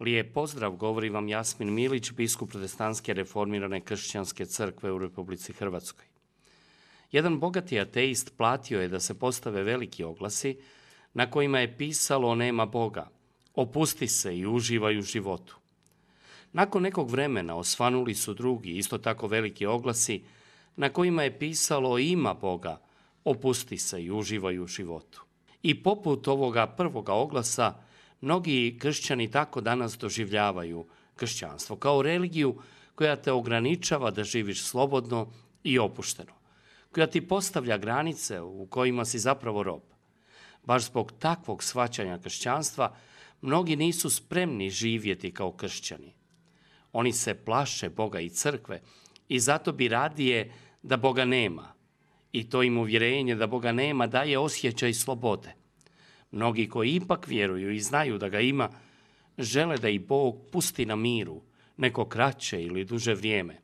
Lijep pozdrav, govori vam Jasmin Milić, biskup protestantske reformirane kršćanske crkve u Republici Hrvatskoj. Jedan bogati ateist platio je da se postave veliki oglasi na kojima je pisalo nema Boga, opusti se i uživaj u životu. Nakon nekog vremena osvanuli su drugi, isto tako veliki oglasi, na kojima je pisalo ima Boga, opusti se i uživaj u životu. I poput ovoga prvoga oglasa, Mnogi kršćani tako danas doživljavaju kršćanstvo kao religiju koja te ograničava da živiš slobodno i opušteno, koja ti postavlja granice u kojima si zapravo rob. Baš zbog takvog svaćanja kršćanstva mnogi nisu spremni živjeti kao kršćani. Oni se plaše Boga i crkve i zato bi radije da Boga nema. I to im uvjerenje da Boga nema daje osjećaj slobode. Mnogi koji ipak vjeruju i znaju da ga ima, žele da i Bog pusti na miru neko kraće ili duže vrijeme.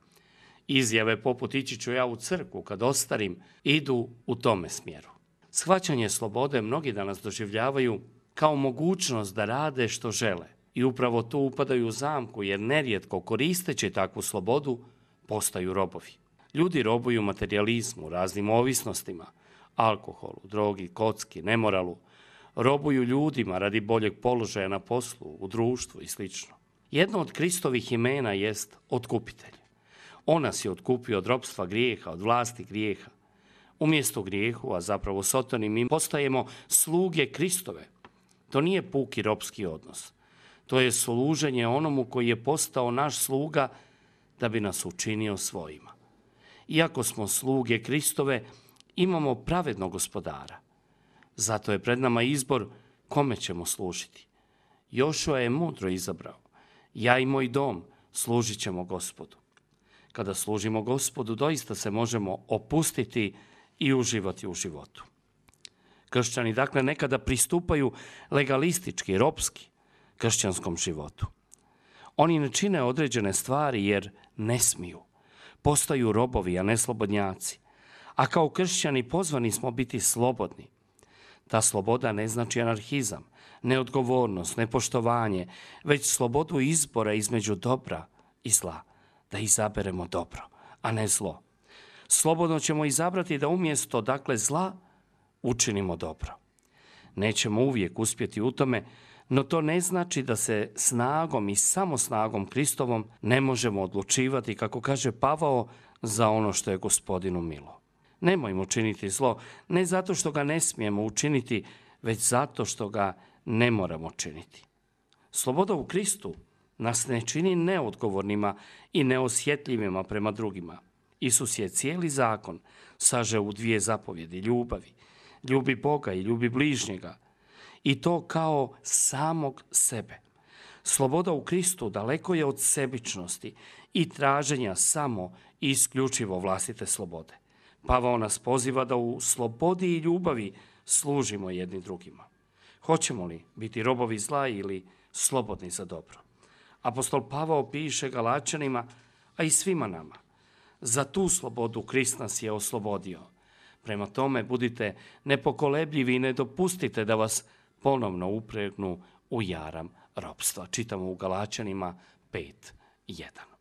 Izjave poput ići ću ja u crku kad ostarim idu u tome smjeru. Shvaćanje slobode mnogi danas doživljavaju kao mogućnost da rade što žele i upravo tu upadaju u zamku jer nerijetko koristeći takvu slobodu postaju robovi. Ljudi robuju materializmu, raznim ovisnostima, alkoholu, drogi, kocki, nemoralu, robuju ljudima radi boljeg položaja na poslu, u društvu i sl. Jedno od Kristovih imena jest otkupitelj. On nas je otkupio od ropstva grijeha, od vlasti grijeha. Umjesto grijehu, a zapravo sotonim, mi postajemo sluge Kristove. To nije puki ropski odnos. To je služenje onomu koji je postao naš sluga da bi nas učinio svojima. Iako smo sluge Kristove, imamo pravednog gospodara. Zato je pred nama izbor kome ćemo služiti. Jošua je mudro izabrao. Ja i moj dom služit ćemo gospodu. Kada služimo gospodu, doista se možemo opustiti i uživati u životu. Kršćani dakle nekada pristupaju legalistički, ropski, kršćanskom životu. Oni ne čine određene stvari jer ne smiju. Postaju robovi, a ne slobodnjaci. A kao kršćani pozvani smo biti slobodni. Ta sloboda ne znači anarhizam, neodgovornost, nepoštovanje, već slobodu izbora između dobra i zla, da izaberemo dobro, a ne zlo. Slobodno ćemo izabrati da umjesto dakle zla učinimo dobro. Nećemo uvijek uspjeti u tome, no to ne znači da se snagom i samo snagom Kristovom ne možemo odlučivati, kako kaže Pavao, za ono što je gospodinu milo. Nemojmo činiti zlo, ne zato što ga ne smijemo učiniti, već zato što ga ne moramo činiti. Sloboda u Kristu nas ne čini neodgovornima i neosjetljivima prema drugima. Isus je cijeli zakon saže u dvije zapovjedi ljubavi. Ljubi Boga i ljubi bližnjega. I to kao samog sebe. Sloboda u Kristu daleko je od sebičnosti i traženja samo i isključivo vlastite slobode. Pavao nas poziva da u slobodi i ljubavi služimo jedni drugima. Hoćemo li biti robovi zla ili slobodni za dobro? Apostol Pavao piše Galačanima, a i svima nama. Za tu slobodu Krist nas je oslobodio. Prema tome budite nepokolebljivi i ne dopustite da vas ponovno upregnu u jaram robstva. Čitamo u Galačanima 5.1.